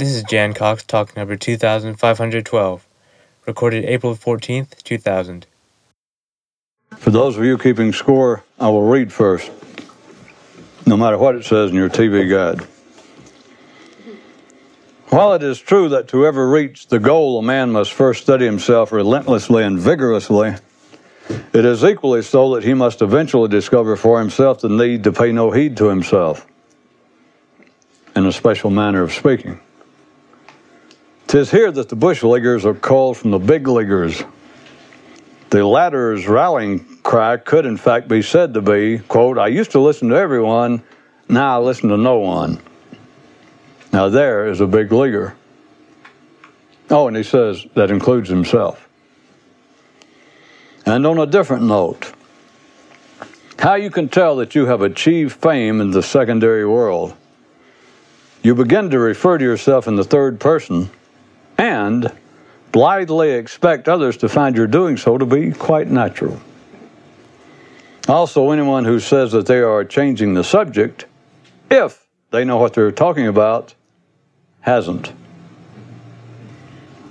This is Jan Cox talk number 2512, recorded April 14th, 2000. For those of you keeping score, I will read first, no matter what it says in your TV guide. While it is true that to ever reach the goal, a man must first study himself relentlessly and vigorously, it is equally so that he must eventually discover for himself the need to pay no heed to himself, in a special manner of speaking. Tis here that the bush leaguers are called from the big leaguers. The latter's rallying cry could, in fact, be said to be, quote, I used to listen to everyone, now I listen to no one. Now there is a big leaguer. Oh, and he says that includes himself. And on a different note, how you can tell that you have achieved fame in the secondary world. You begin to refer to yourself in the third person and blithely expect others to find your doing so to be quite natural. Also, anyone who says that they are changing the subject, if they know what they're talking about, hasn't.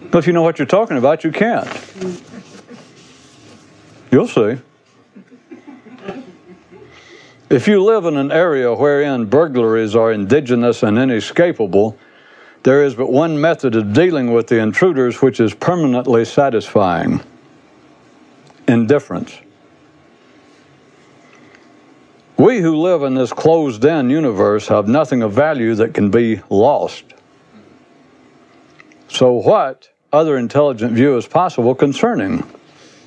But if you know what you're talking about, you can't. You'll see. If you live in an area wherein burglaries are indigenous and inescapable, there is but one method of dealing with the intruders which is permanently satisfying indifference. We who live in this closed in universe have nothing of value that can be lost. So, what other intelligent view is possible concerning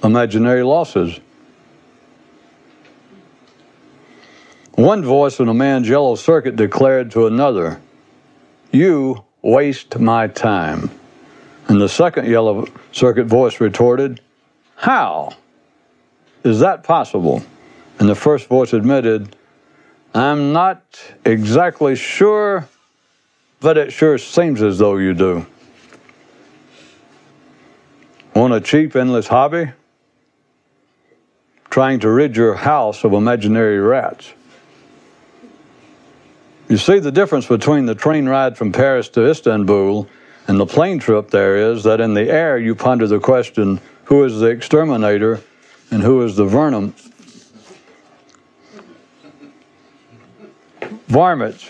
imaginary losses? One voice in a man's yellow circuit declared to another, You waste my time. And the second yellow circuit voice retorted, How is that possible? And the first voice admitted, I'm not exactly sure, but it sure seems as though you do. Want a cheap, endless hobby? Trying to rid your house of imaginary rats. You see, the difference between the train ride from Paris to Istanbul and the plane trip there is that in the air you ponder the question who is the exterminator and who is the venom? Varmints.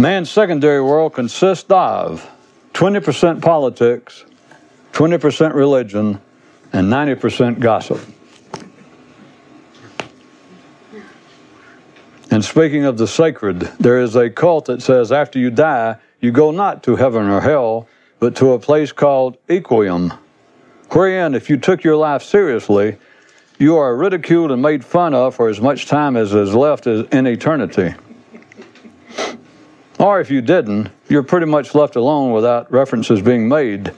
Man's secondary world consists of 20% politics, 20% religion, and 90% gossip. And speaking of the sacred, there is a cult that says after you die, you go not to heaven or hell, but to a place called Equium, wherein, if you took your life seriously, you are ridiculed and made fun of for as much time as is left in eternity. Or if you didn't, you're pretty much left alone without references being made,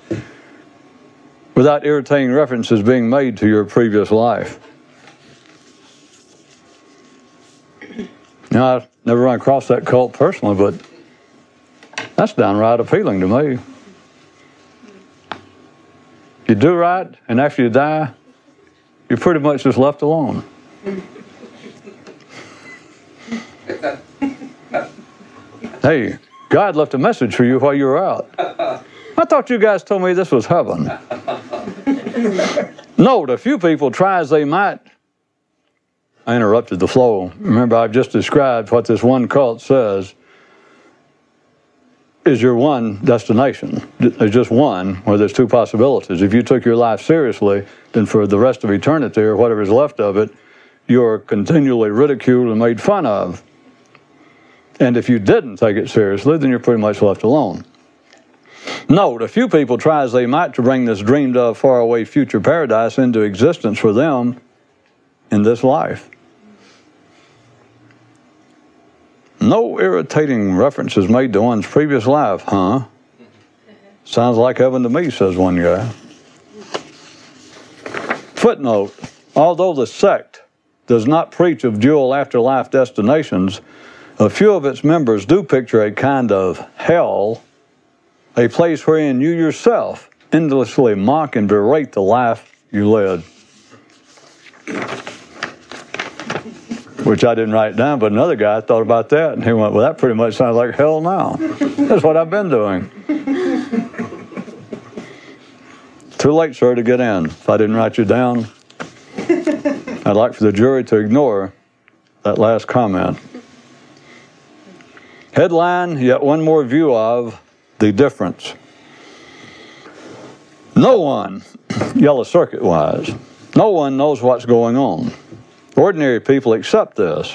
without irritating references being made to your previous life. Now, I've never run across that cult personally, but that's downright appealing to me. You do right, and after you die, you're pretty much just left alone. hey, God left a message for you while you were out. I thought you guys told me this was heaven. Note, a few people try as they might I interrupted the flow. Remember, I've just described what this one cult says is your one destination. There's just one where there's two possibilities. If you took your life seriously, then for the rest of eternity or whatever is left of it, you're continually ridiculed and made fun of. And if you didn't take it seriously, then you're pretty much left alone. Note, a few people try as they might to bring this dreamed of faraway future paradise into existence for them in this life. No irritating references made to one's previous life, huh? Sounds like heaven to me, says one guy. Footnote Although the sect does not preach of dual afterlife destinations, a few of its members do picture a kind of hell, a place wherein you yourself endlessly mock and berate the life you led. Which I didn't write down, but another guy thought about that and he went, Well, that pretty much sounds like hell now. That's what I've been doing. Too late, sir, to get in. If I didn't write you down, I'd like for the jury to ignore that last comment. Headline Yet one more view of the difference. No one, yellow circuit wise, no one knows what's going on. Ordinary people accept this,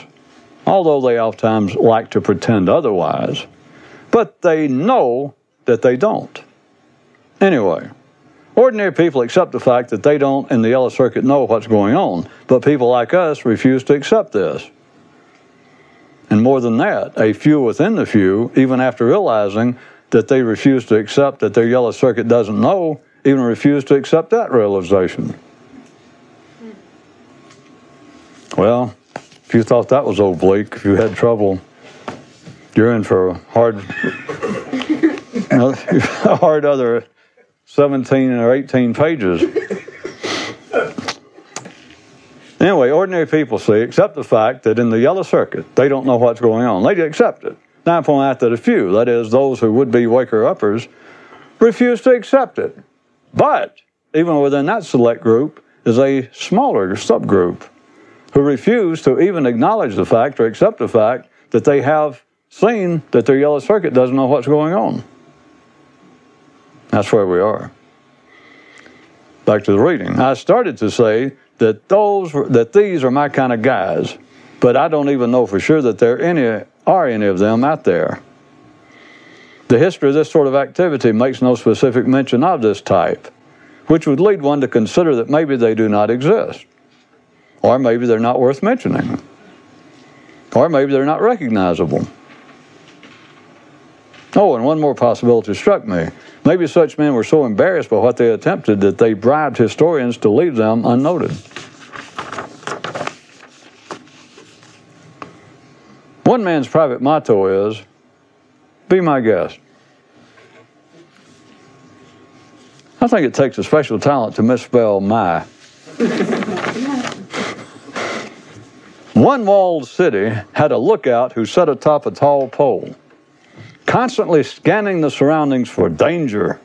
although they oftentimes like to pretend otherwise. But they know that they don't. Anyway, ordinary people accept the fact that they don't in the yellow circuit know what's going on, but people like us refuse to accept this. And more than that, a few within the few, even after realizing that they refuse to accept that their yellow circuit doesn't know, even refuse to accept that realization. Well, if you thought that was old Blake, if you had trouble, you're in for a hard, a hard other 17 or 18 pages. Anyway, ordinary people see, accept the fact that in the yellow circuit, they don't know what's going on. They accept it. Now I point out that a few, that is, those who would be waker uppers, refuse to accept it. But even within that select group is a smaller subgroup who refuse to even acknowledge the fact or accept the fact that they have seen that their yellow circuit doesn't know what's going on. That's where we are. Back to the reading. I started to say that those that these are my kind of guys, but I don't even know for sure that there any are any of them out there. The history of this sort of activity makes no specific mention of this type, which would lead one to consider that maybe they do not exist, or maybe they're not worth mentioning, or maybe they're not recognizable. Oh, and one more possibility struck me. Maybe such men were so embarrassed by what they attempted that they bribed historians to leave them unnoted. One man's private motto is be my guest. I think it takes a special talent to misspell my. One walled city had a lookout who sat atop a tall pole constantly scanning the surroundings for danger.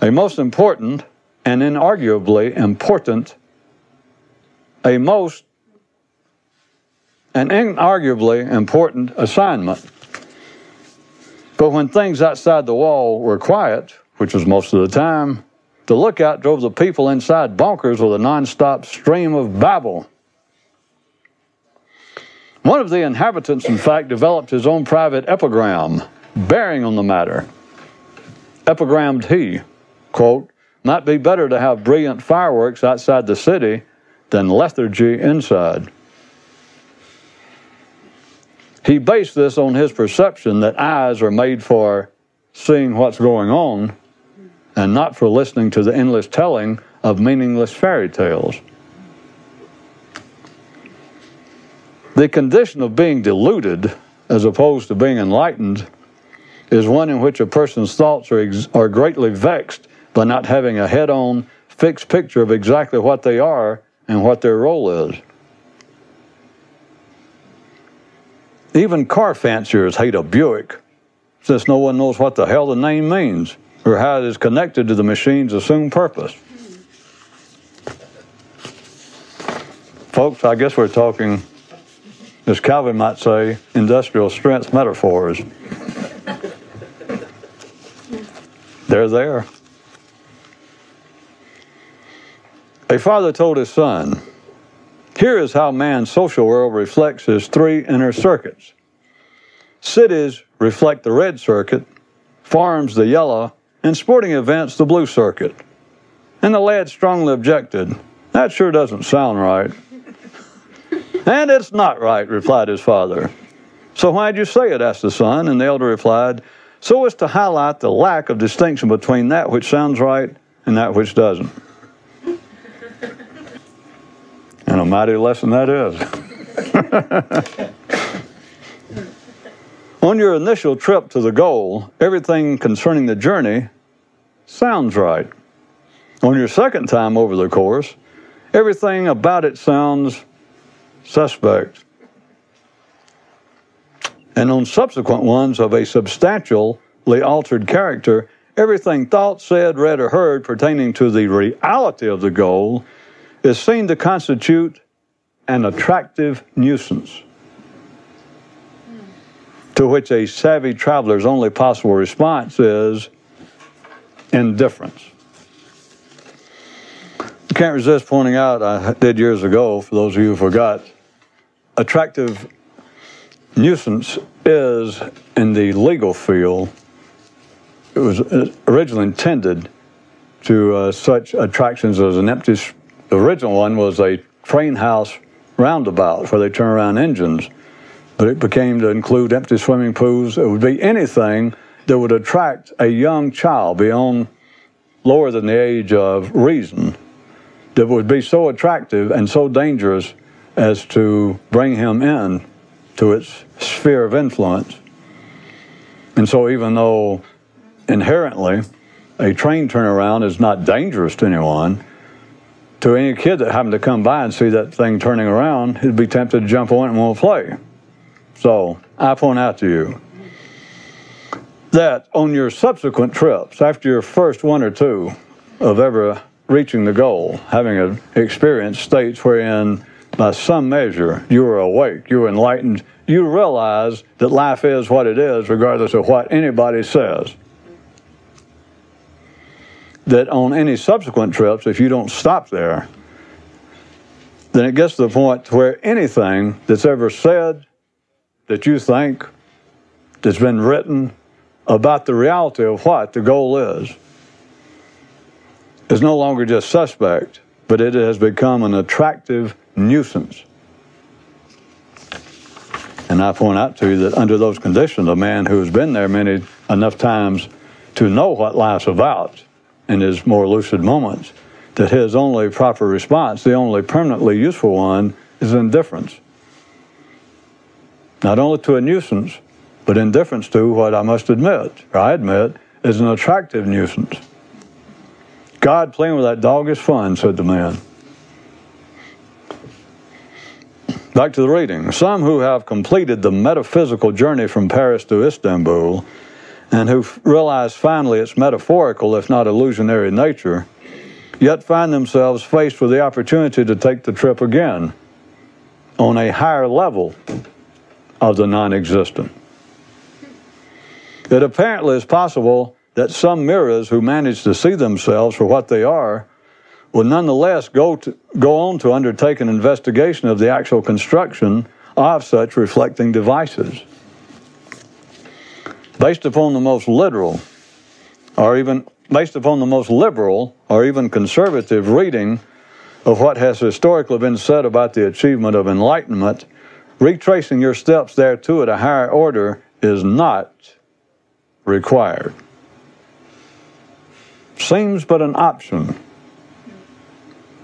A most important and inarguably important, a most and inarguably important assignment. But when things outside the wall were quiet, which was most of the time, the lookout drove the people inside bonkers with a nonstop stream of babble. One of the inhabitants, in fact, developed his own private epigram bearing on the matter. Epigrammed he, quote, might be better to have brilliant fireworks outside the city than lethargy inside. He based this on his perception that eyes are made for seeing what's going on and not for listening to the endless telling of meaningless fairy tales. The condition of being deluded, as opposed to being enlightened, is one in which a person's thoughts are, ex- are greatly vexed by not having a head on, fixed picture of exactly what they are and what their role is. Even car fanciers hate a Buick, since no one knows what the hell the name means or how it is connected to the machine's assumed purpose. Folks, I guess we're talking as Calvin might say, industrial strength metaphors. They're there. A father told his son, Here is how man's social world reflects his three inner circuits. Cities reflect the red circuit, farms the yellow, and sporting events the blue circuit. And the lad strongly objected, That sure doesn't sound right. And it's not right, replied his father. So why'd you say it? asked the son, and the elder replied, So as to highlight the lack of distinction between that which sounds right and that which doesn't. and a mighty lesson that is. On your initial trip to the goal, everything concerning the journey sounds right. On your second time over the course, everything about it sounds suspect. And on subsequent ones of a substantially altered character, everything thought, said, read, or heard pertaining to the reality of the goal is seen to constitute an attractive nuisance. To which a savvy traveler's only possible response is indifference. I can't resist pointing out, I did years ago, for those of you who forgot, attractive nuisance is in the legal field, it was originally intended to uh, such attractions as an empty, the original one was a train house roundabout where they turn around engines, but it became to include empty swimming pools. It would be anything that would attract a young child beyond lower than the age of reason that would be so attractive and so dangerous as to bring him in to its sphere of influence. And so, even though inherently a train turnaround is not dangerous to anyone, to any kid that happened to come by and see that thing turning around, he'd be tempted to jump on it and want to play. So, I point out to you that on your subsequent trips, after your first one or two of ever reaching the goal, having an experience states wherein by some measure you are awake, you are enlightened, you realize that life is what it is regardless of what anybody says. That on any subsequent trips, if you don't stop there, then it gets to the point where anything that's ever said that you think that's been written about the reality of what the goal is is no longer just suspect, but it has become an attractive nuisance. And I point out to you that under those conditions, a man who has been there many enough times to know what life's about in his more lucid moments, that his only proper response, the only permanently useful one, is indifference. Not only to a nuisance, but indifference to what I must admit, or I admit, is an attractive nuisance. God playing with that dog is fun, said the man. Back to the reading. Some who have completed the metaphysical journey from Paris to Istanbul and who realize finally its metaphorical, if not illusionary, nature, yet find themselves faced with the opportunity to take the trip again on a higher level of the non existent. It apparently is possible that some mirrors who manage to see themselves for what they are will nonetheless go, to, go on to undertake an investigation of the actual construction of such reflecting devices. Based upon the most literal, or even based upon the most liberal or even conservative reading of what has historically been said about the achievement of enlightenment, retracing your steps thereto at a higher order is not required. Seems but an option,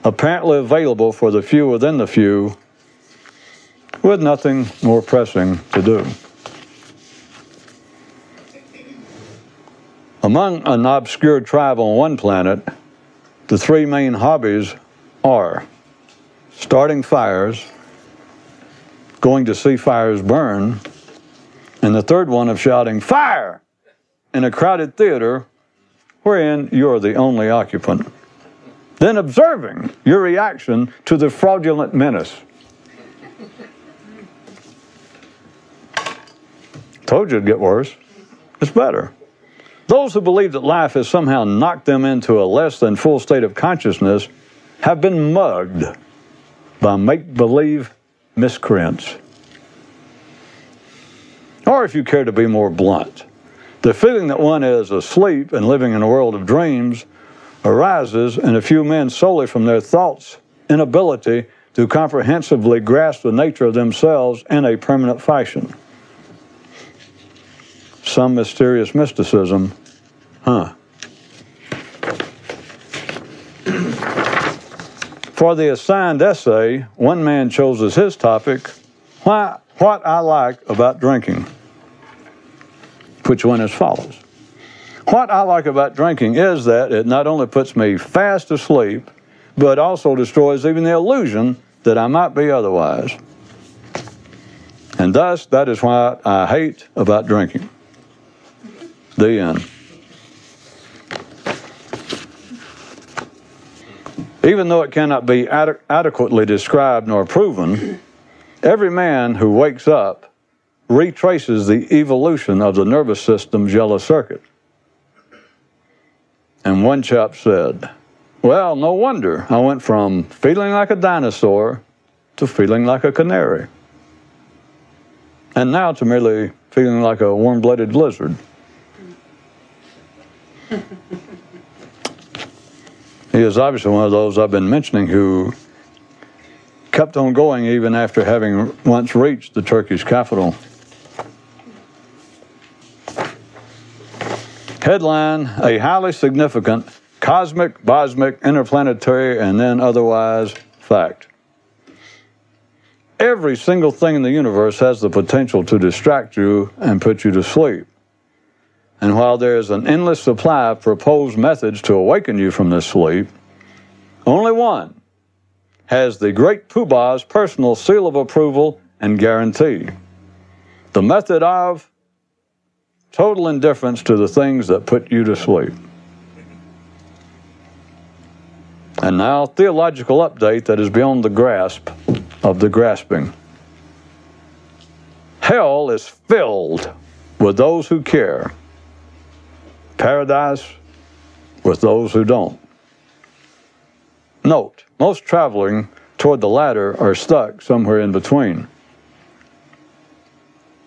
apparently available for the few within the few, with nothing more pressing to do. Among an obscure tribe on one planet, the three main hobbies are starting fires, going to see fires burn, and the third one of shouting, Fire! in a crowded theater wherein you're the only occupant. Then observing your reaction to the fraudulent menace. Told you it'd get worse. It's better. Those who believe that life has somehow knocked them into a less than full state of consciousness have been mugged by make believe miscreants. Or if you care to be more blunt, the feeling that one is asleep and living in a world of dreams arises in a few men solely from their thoughts' inability to comprehensively grasp the nature of themselves in a permanent fashion. Some mysterious mysticism, huh? For the assigned essay, one man chose as his topic, Why, What I Like About Drinking which went as follows. What I like about drinking is that it not only puts me fast asleep, but also destroys even the illusion that I might be otherwise. And thus, that is what I hate about drinking. The end. Even though it cannot be ad- adequately described nor proven, every man who wakes up retraces the evolution of the nervous system's yellow circuit. And one chap said, Well, no wonder I went from feeling like a dinosaur to feeling like a canary. And now to merely feeling like a warm blooded lizard. he is obviously one of those I've been mentioning who kept on going even after having once reached the Turkish capital. Headline A highly significant cosmic, bosmic, interplanetary, and then otherwise fact. Every single thing in the universe has the potential to distract you and put you to sleep. And while there is an endless supply of proposed methods to awaken you from this sleep, only one has the great Poobah's personal seal of approval and guarantee. The method of total indifference to the things that put you to sleep. And now, theological update that is beyond the grasp of the grasping. Hell is filled with those who care paradise with those who don't. Note, most traveling toward the latter are stuck somewhere in between.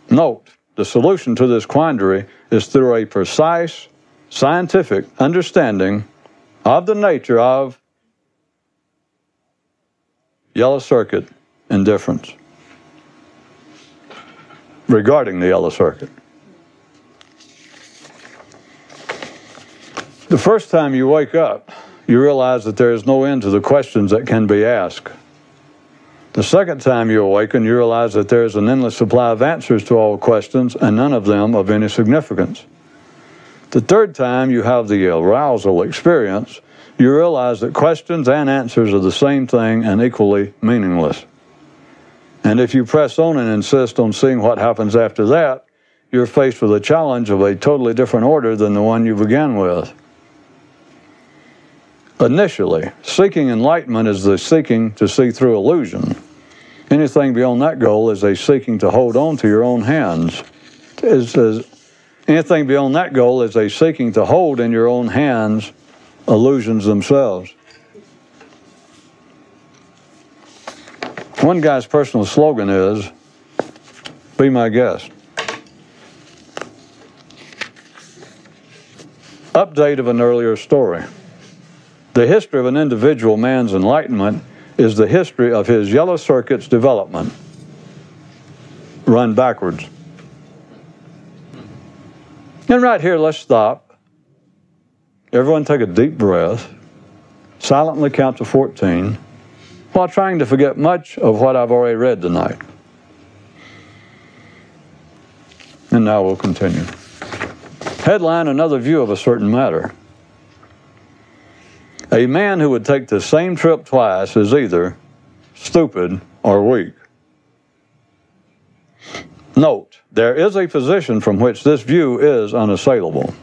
Note, the solution to this quandary is through a precise scientific understanding of the nature of yellow circuit indifference regarding the yellow circuit. The first time you wake up, you realize that there is no end to the questions that can be asked. The second time you awaken, you realize that there is an endless supply of answers to all questions and none of them of any significance. The third time you have the arousal experience, you realize that questions and answers are the same thing and equally meaningless. And if you press on and insist on seeing what happens after that, you're faced with a challenge of a totally different order than the one you began with. Initially, seeking enlightenment is the seeking to see through illusion. Anything beyond that goal is a seeking to hold on to your own hands. Is, anything beyond that goal is a seeking to hold in your own hands illusions themselves. One guy's personal slogan is Be my guest. Update of an earlier story. The history of an individual man's enlightenment is the history of his yellow circuit's development. Run backwards. And right here, let's stop. Everyone take a deep breath, silently count to 14, while trying to forget much of what I've already read tonight. And now we'll continue. Headline Another view of a certain matter. A man who would take the same trip twice is either stupid or weak. Note, there is a position from which this view is unassailable.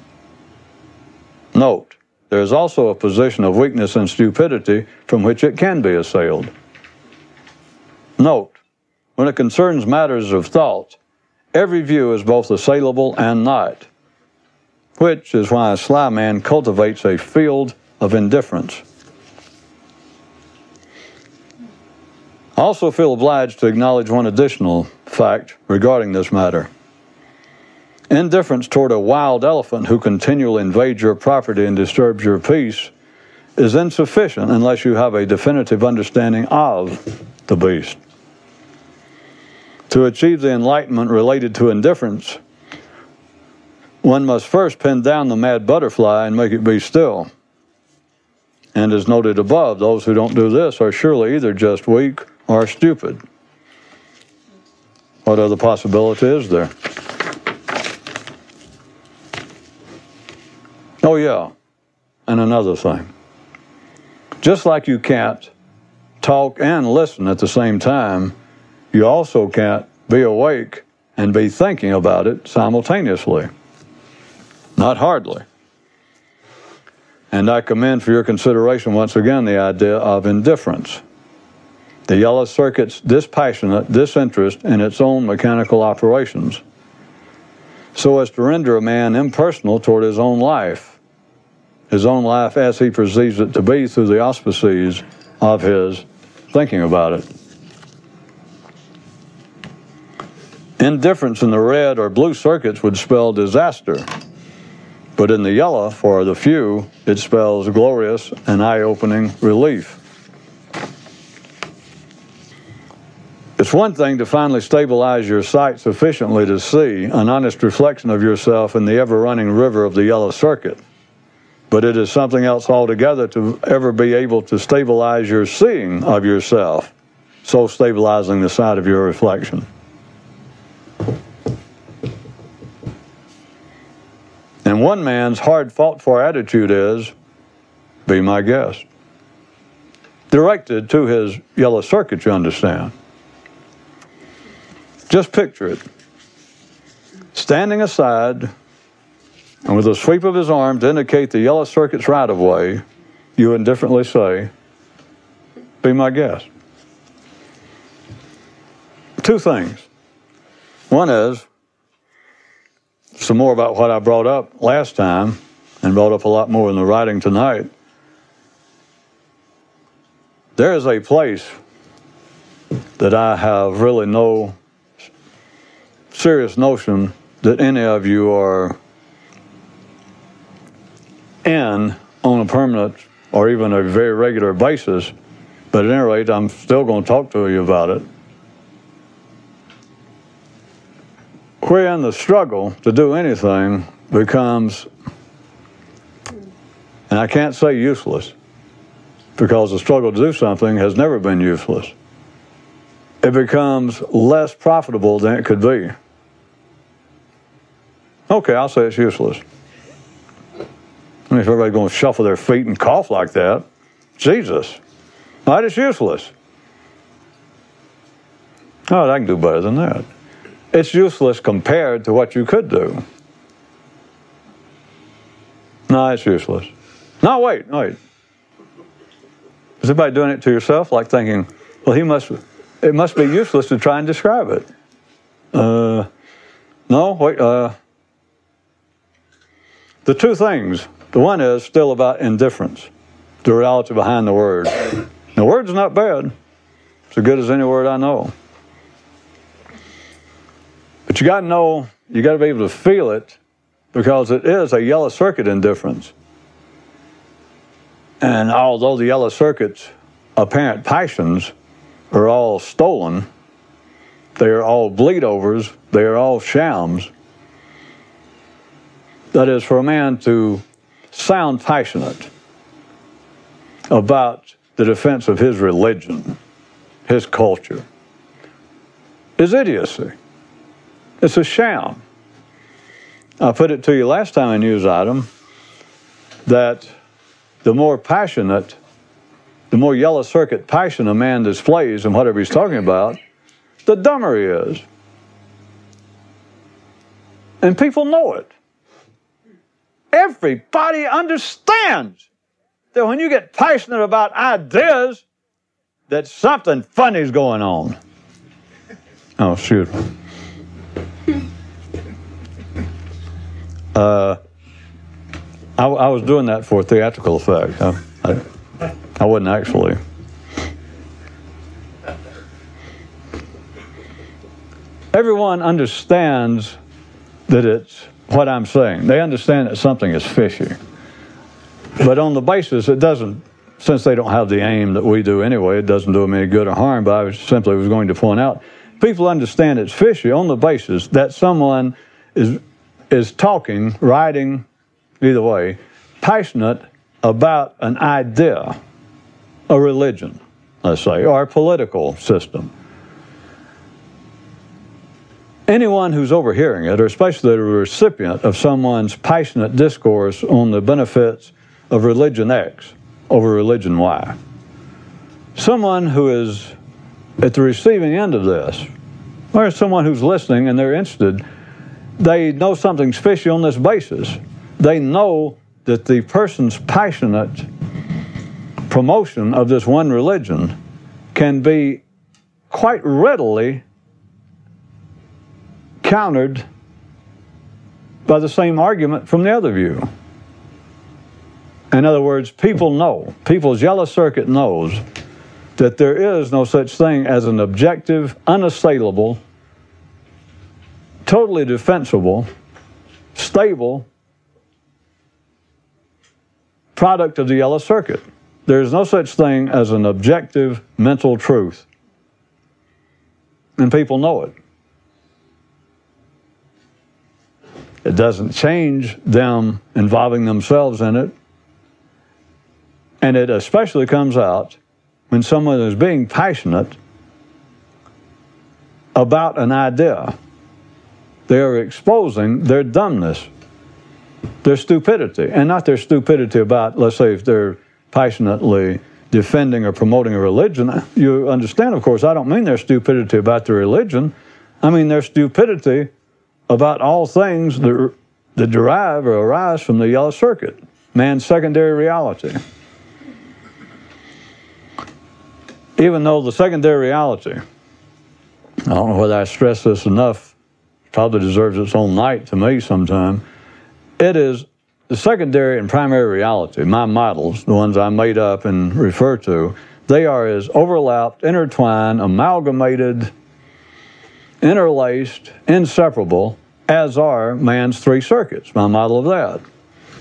Note, there is also a position of weakness and stupidity from which it can be assailed. Note, when it concerns matters of thought, every view is both assailable and not, which is why a sly man cultivates a field of indifference. I also feel obliged to acknowledge one additional fact regarding this matter. Indifference toward a wild elephant who continually invades your property and disturbs your peace is insufficient unless you have a definitive understanding of the beast. To achieve the enlightenment related to indifference, one must first pin down the mad butterfly and make it be still. And as noted above, those who don't do this are surely either just weak or stupid. What other possibility is there? Oh, yeah, and another thing. Just like you can't talk and listen at the same time, you also can't be awake and be thinking about it simultaneously. Not hardly. And I commend for your consideration once again the idea of indifference. The yellow circuit's dispassionate disinterest in its own mechanical operations, so as to render a man impersonal toward his own life, his own life as he perceives it to be through the auspices of his thinking about it. Indifference in the red or blue circuits would spell disaster, but in the yellow, for the few, it spells glorious and eye opening relief. It's one thing to finally stabilize your sight sufficiently to see an honest reflection of yourself in the ever running river of the yellow circuit. But it is something else altogether to ever be able to stabilize your seeing of yourself, so stabilizing the sight of your reflection. And one man's hard fought for attitude is be my guest. Directed to his yellow circuit, you understand. Just picture it. Standing aside, and with a sweep of his arm to indicate the yellow circuit's right of way, you indifferently say, Be my guest. Two things. One is, some more about what I brought up last time, and brought up a lot more in the writing tonight. There is a place that I have really no serious notion that any of you are in on a permanent or even a very regular basis, but at any rate, I'm still going to talk to you about it. Wherein the struggle to do anything becomes, and I can't say useless, because the struggle to do something has never been useless. It becomes less profitable than it could be. Okay, I'll say it's useless. I mean, if everybody's going to shuffle their feet and cough like that, Jesus. Right, it's useless. Oh, I can do better than that. It's useless compared to what you could do. No, it's useless. No, wait, wait. Is anybody doing it to yourself, like thinking, well, he must, it must be useless to try and describe it? Uh, no, wait, uh, the two things the one is still about indifference, the reality behind the word. The word's not bad, it's as good as any word I know. But you got to know, you got to be able to feel it because it is a yellow circuit indifference. And although the yellow circuit's apparent passions are all stolen, they are all bleed overs, they are all shams that is, for a man to sound passionate about the defense of his religion, his culture, is idiocy. It's a sham. I put it to you last time in news item that the more passionate, the more yellow circuit passion a man displays in whatever he's talking about, the dumber he is. And people know it. Everybody understands that when you get passionate about ideas, that something funny's going on. Oh, shoot. Uh, I, I, was doing that for theatrical effect. I, I, I wasn't actually. Everyone understands that it's what I'm saying. They understand that something is fishy. But on the basis, it doesn't, since they don't have the aim that we do anyway, it doesn't do them any good or harm, but I was simply was going to point out, people understand it's fishy on the basis that someone is, is talking, writing, either way, passionate about an idea, a religion, let's say, or a political system. Anyone who's overhearing it, or especially the recipient of someone's passionate discourse on the benefits of religion X over religion Y, someone who is at the receiving end of this or someone who's listening and they're interested, they know something's fishy on this basis. They know that the person's passionate promotion of this one religion can be quite readily countered by the same argument from the other view. In other words, people know, people's yellow circuit knows that there is no such thing as an objective, unassailable, totally defensible, stable product of the yellow circuit. There is no such thing as an objective mental truth. And people know it. It doesn't change them involving themselves in it. And it especially comes out when someone is being passionate about an idea. They are exposing their dumbness, their stupidity, and not their stupidity about, let's say, if they're passionately defending or promoting a religion. You understand, of course, I don't mean their stupidity about the religion. I mean their stupidity about all things that, that derive or arise from the yellow circuit, man's secondary reality. Even though the secondary reality, I don't know whether I stress this enough, probably deserves its own night to me sometime. It is the secondary and primary reality, my models, the ones I made up and refer to, they are as overlapped, intertwined, amalgamated, interlaced, inseparable as are man's three circuits, my model of that.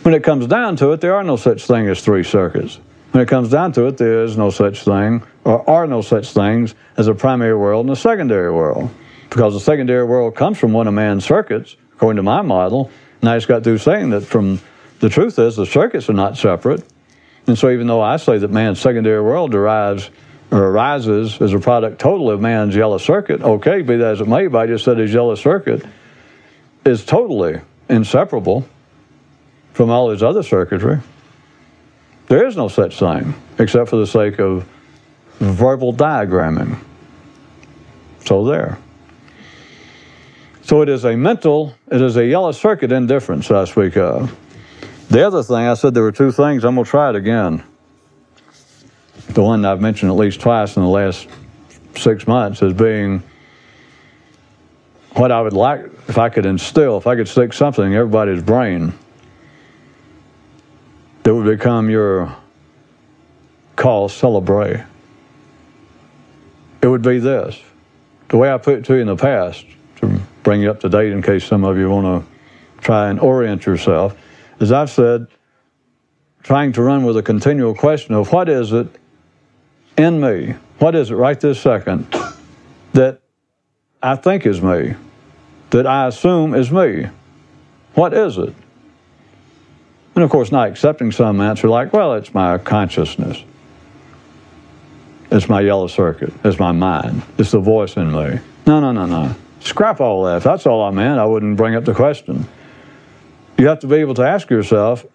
When it comes down to it, there are no such thing as three circuits. When it comes down to it, there is no such thing, or are no such things, as a primary world and a secondary world. Because the secondary world comes from one of man's circuits, according to my model, and I just got through saying that from the truth is, the circuits are not separate. And so, even though I say that man's secondary world derives or arises as a product totally of man's yellow circuit, okay, be that as it may, but I just said his yellow circuit is totally inseparable from all his other circuitry. There is no such thing, except for the sake of verbal diagramming. So, there. So, it is a mental, it is a yellow circuit indifference I speak of. The other thing, I said there were two things. I'm going to try it again. The one I've mentioned at least twice in the last six months as being what I would like if I could instill, if I could stick something in everybody's brain that would become your cause célèbre. It would be this. The way I put it to you in the past, to bring you up to date in case some of you want to try and orient yourself as I've said, trying to run with a continual question of what is it in me, what is it right this second that I think is me, that I assume is me? What is it? And of course, not accepting some answer like, well, it's my consciousness. It's my yellow circuit. It's my mind. It's the voice in me. No, no, no, no. Scrap all that. That's all I meant, I wouldn't bring up the question. You have to be able to ask yourself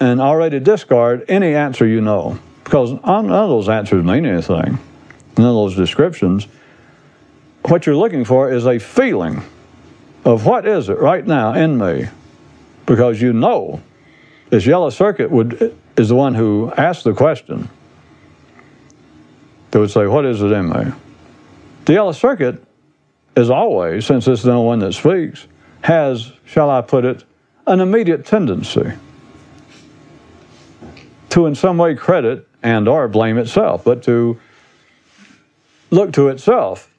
and already discard any answer you know, because none of those answers mean anything, none of those descriptions. What you're looking for is a feeling of what is it right now in me, because you know this yellow circuit would is the one who asked the question. They would say, "What is it in me?" The yellow circuit is always, since it's the only one that speaks, has, shall I put it, an immediate tendency to in some way credit and or blame itself, but to look to itself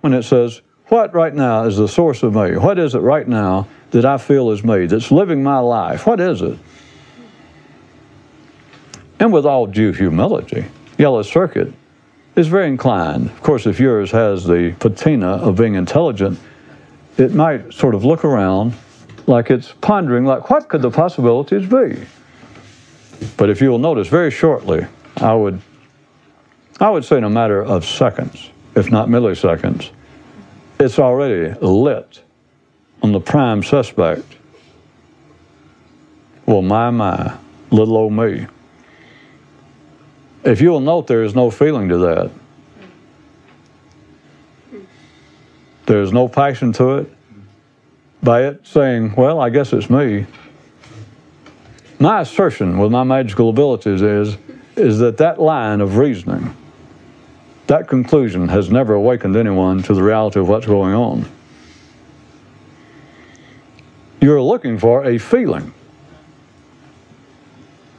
when it says, what right now is the source of me? What is it right now that I feel is me, that's living my life? What is it? And with all due humility, Yellow Circuit is very inclined. Of course, if yours has the patina of being intelligent, it might sort of look around like it's pondering, like, what could the possibilities be? But if you will notice, very shortly, I would, I would say in a matter of seconds, if not milliseconds, it's already lit on the prime suspect. Well, my, my, little old me. If you'll note, there is no feeling to that. There's no passion to it. By it saying, well, I guess it's me. My assertion with my magical abilities is, is that that line of reasoning, that conclusion has never awakened anyone to the reality of what's going on. You're looking for a feeling.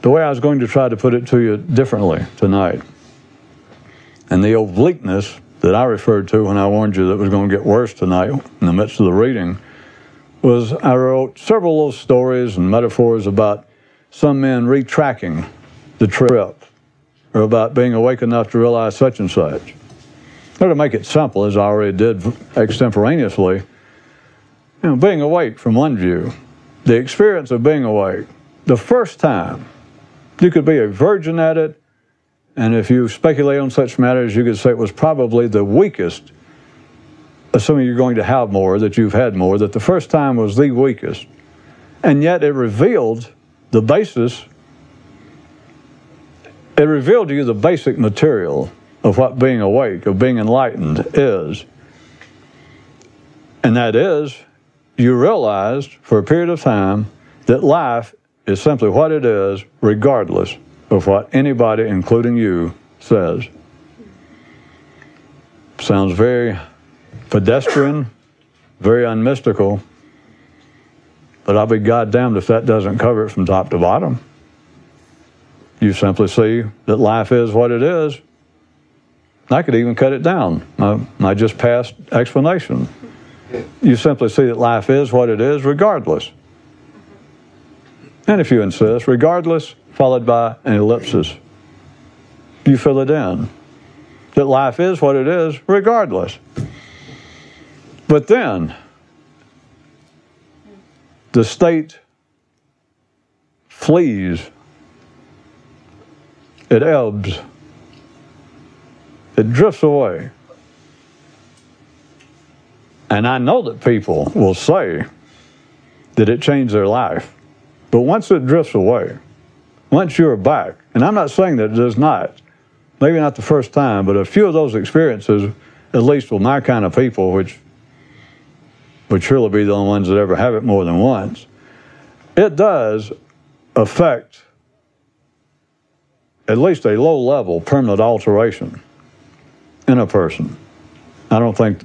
The way I was going to try to put it to you differently tonight, and the obliqueness that I referred to when I warned you that was going to get worse tonight in the midst of the reading was I wrote several little stories and metaphors about some men retracking the trip or about being awake enough to realize such and such. Or to make it simple, as I already did extemporaneously, you know, being awake from one view, the experience of being awake, the first time, you could be a virgin at it, and if you speculate on such matters, you could say it was probably the weakest, assuming you're going to have more, that you've had more, that the first time was the weakest. And yet it revealed the basis, it revealed to you the basic material of what being awake, of being enlightened is. And that is, you realized for a period of time that life is simply what it is, regardless of what anybody, including you, says. Sounds very pedestrian, very unmystical, but I'll be goddamned if that doesn't cover it from top to bottom. You simply see that life is what it is. I could even cut it down, my just past explanation. You simply see that life is what it is, regardless. And if you insist, regardless, followed by an ellipsis. You fill it in. That life is what it is, regardless. But then, the state flees, it ebbs, it drifts away. And I know that people will say that it changed their life. But once it drifts away, once you're back, and I'm not saying that it does not, maybe not the first time, but a few of those experiences, at least with my kind of people, which would surely be the only ones that ever have it more than once, it does affect at least a low level permanent alteration in a person. I don't think,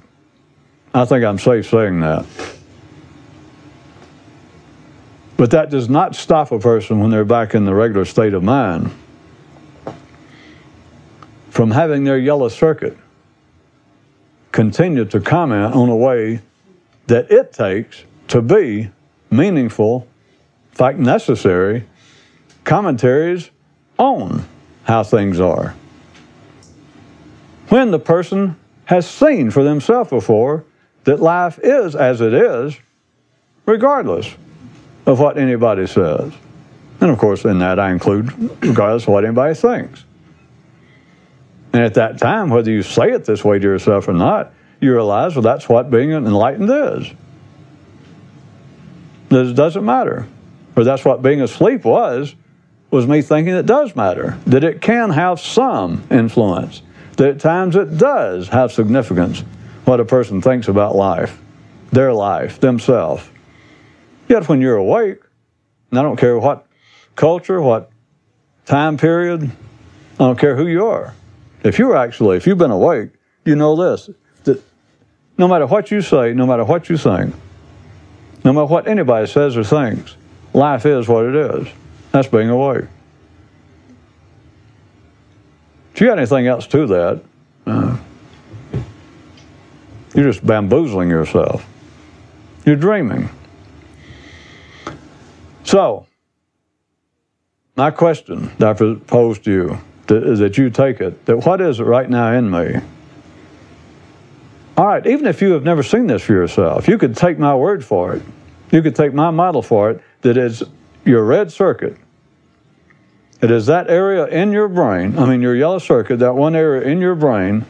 I think I'm safe saying that. But that does not stop a person when they're back in the regular state of mind from having their yellow circuit continue to comment on a way that it takes to be meaningful, in fact, necessary commentaries on how things are. When the person has seen for themselves before that life is as it is, regardless of what anybody says. And of course, in that I include regardless of what anybody thinks. And at that time, whether you say it this way to yourself or not, you realize, well, that's what being enlightened is. It doesn't matter. Or that's what being asleep was, was me thinking it does matter, that it can have some influence, that at times it does have significance what a person thinks about life, their life, themselves. Yet when you're awake, and I don't care what culture, what time period, I don't care who you are. If you're actually, if you've been awake, you know this that no matter what you say, no matter what you think, no matter what anybody says or thinks, life is what it is. That's being awake. If you got anything else to that, uh, you're just bamboozling yourself. You're dreaming. So, my question that I propose to you is that you take it that what is it right now in me? All right, even if you have never seen this for yourself, you could take my word for it. You could take my model for it that is your red circuit. It is that area in your brain, I mean, your yellow circuit, that one area in your brain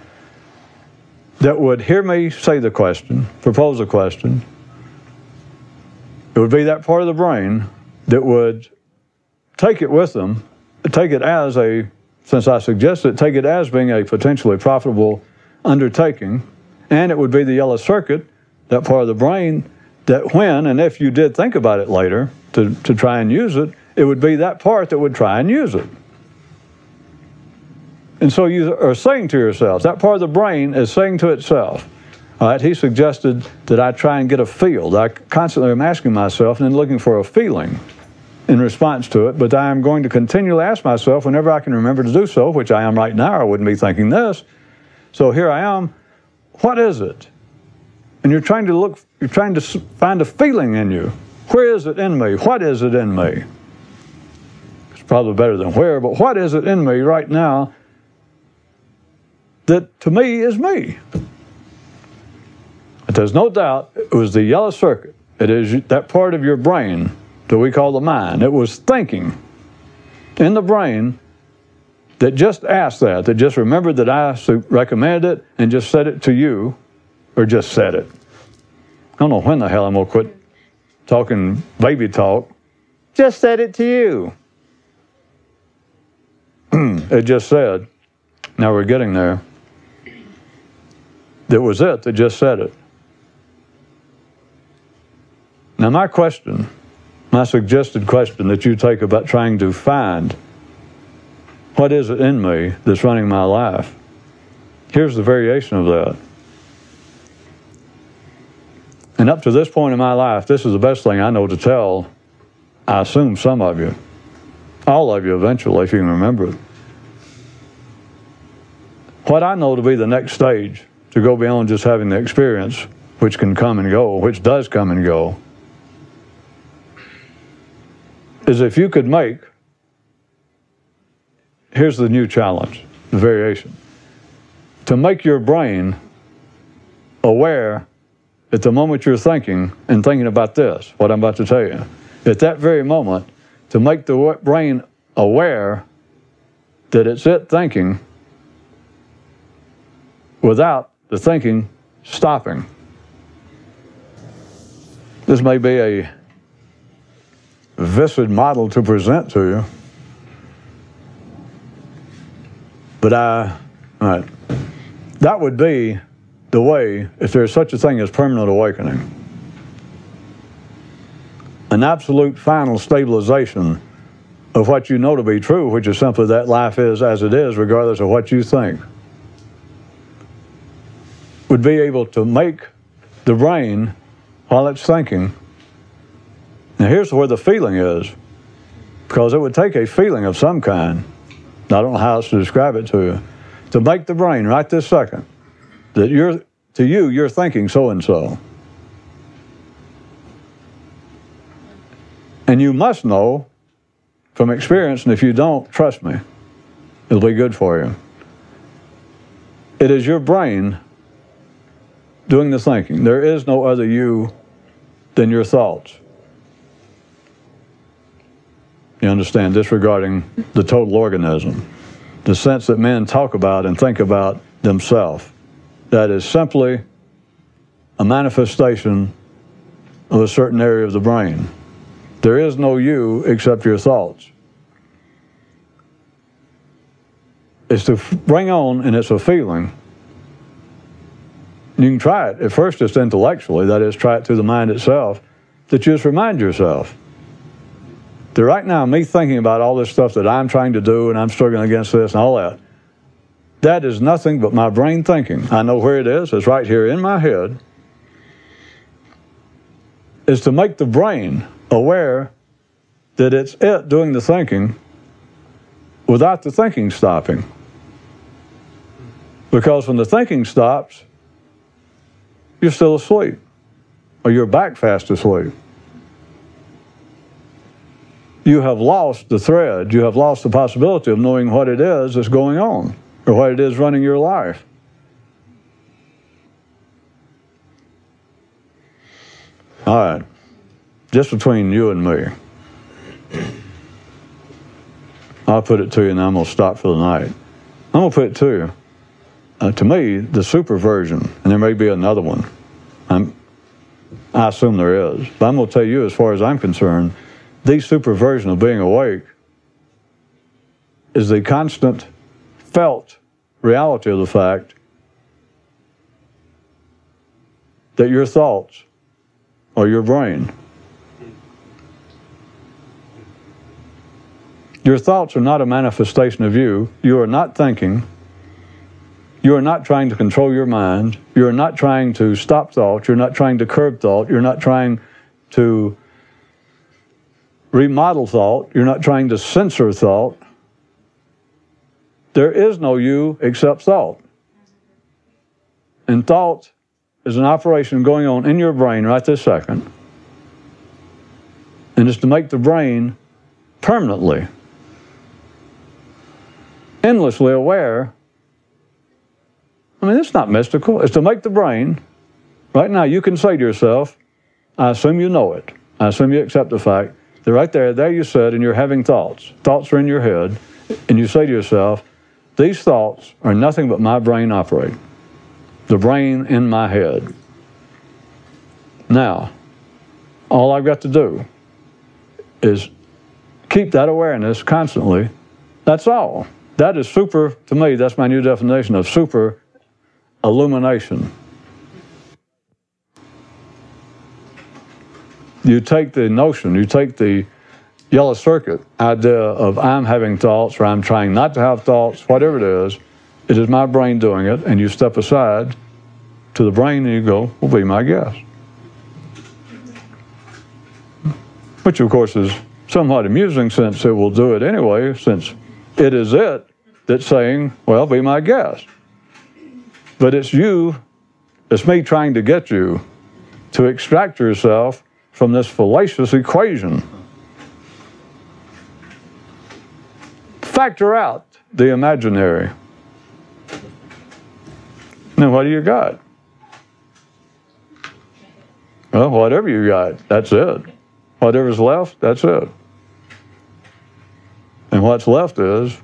that would hear me say the question, propose a question. It would be that part of the brain that would take it with them, take it as a, since I suggested, take it as being a potentially profitable undertaking, and it would be the yellow circuit that part of the brain that when and if you did think about it later to, to try and use it, it would be that part that would try and use it. And so you are saying to yourself, that part of the brain is saying to itself, all right, he suggested that I try and get a feel. I constantly am asking myself and then looking for a feeling in response to it, but I am going to continually ask myself whenever I can remember to do so, which I am right now, I wouldn't be thinking this. So here I am. What is it? And you're trying to look, you're trying to find a feeling in you. Where is it in me? What is it in me? It's probably better than where, but what is it in me right now that to me is me? But there's no doubt it was the yellow circuit. It is that part of your brain that we call the mind. It was thinking in the brain that just asked that, that just remembered that I recommended it and just said it to you, or just said it. I don't know when the hell I'm going to quit talking baby talk. Just said it to you. it just said, now we're getting there. That was it that just said it. Now, my question, my suggested question that you take about trying to find what is it in me that's running my life, here's the variation of that. And up to this point in my life, this is the best thing I know to tell, I assume some of you, all of you eventually, if you can remember it. What I know to be the next stage to go beyond just having the experience, which can come and go, which does come and go, is if you could make, here's the new challenge, the variation, to make your brain aware at the moment you're thinking and thinking about this, what I'm about to tell you, at that very moment, to make the brain aware that it's it thinking without the thinking stopping. This may be a viscid model to present to you. But I, all right, that would be the way, if there's such a thing as permanent awakening, an absolute final stabilization of what you know to be true, which is simply that life is as it is, regardless of what you think, would be able to make the brain, while it's thinking, now, here's where the feeling is because it would take a feeling of some kind. I don't know how else to describe it to you. To make the brain right this second that you're, to you, you're thinking so and so. And you must know from experience, and if you don't, trust me, it'll be good for you. It is your brain doing the thinking. There is no other you than your thoughts. You understand, disregarding the total organism, the sense that men talk about and think about themselves. That is simply a manifestation of a certain area of the brain. There is no you except your thoughts. It's to bring on, and it's a feeling. You can try it at first just intellectually, that is, try it through the mind itself, that you just remind yourself right now, me thinking about all this stuff that I'm trying to do and I'm struggling against this and all that, that is nothing but my brain thinking. I know where it is, it's right here in my head. Is to make the brain aware that it's it doing the thinking without the thinking stopping. Because when the thinking stops, you're still asleep, or you're back fast asleep you have lost the thread. You have lost the possibility of knowing what it is that's going on or what it is running your life. All right, just between you and me, I'll put it to you and I'm going to stop for the night. I'm going to put it to you. Uh, to me, the super version, and there may be another one, I'm, I assume there is, but I'm going to tell you, as far as I'm concerned, the superversion of being awake is the constant felt reality of the fact that your thoughts are your brain. Your thoughts are not a manifestation of you. You are not thinking. You are not trying to control your mind. You are not trying to stop thought. You're not trying to curb thought. You're not trying to remodel thought. You're not trying to censor thought. There is no you except thought. And thought is an operation going on in your brain right this second. And it's to make the brain permanently, endlessly aware. I mean, it's not mystical. It's to make the brain, right now, you can say to yourself, I assume you know it. I assume you accept the fact that right there, there you sit and you're having thoughts. Thoughts are in your head. And you say to yourself, these thoughts are nothing but my brain operating, the brain in my head. Now, all I've got to do is keep that awareness constantly. That's all. That is super, to me, that's my new definition of super illumination. You take the notion, you take the yellow circuit idea of I'm having thoughts or I'm trying not to have thoughts, whatever it is, it is my brain doing it, and you step aside to the brain and you go, well, be my guest. Which, of course, is somewhat amusing since it will do it anyway, since it is it that's saying, well, be my guest. But it's you, it's me trying to get you to extract yourself from this fallacious equation. Factor out the imaginary. Now, what do you got? Well, whatever you got, that's it. Whatever's left, that's it. And what's left is,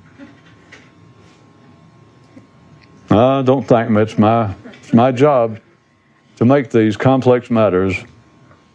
uh, don't thank me. It's my, it's my job to make these complex matters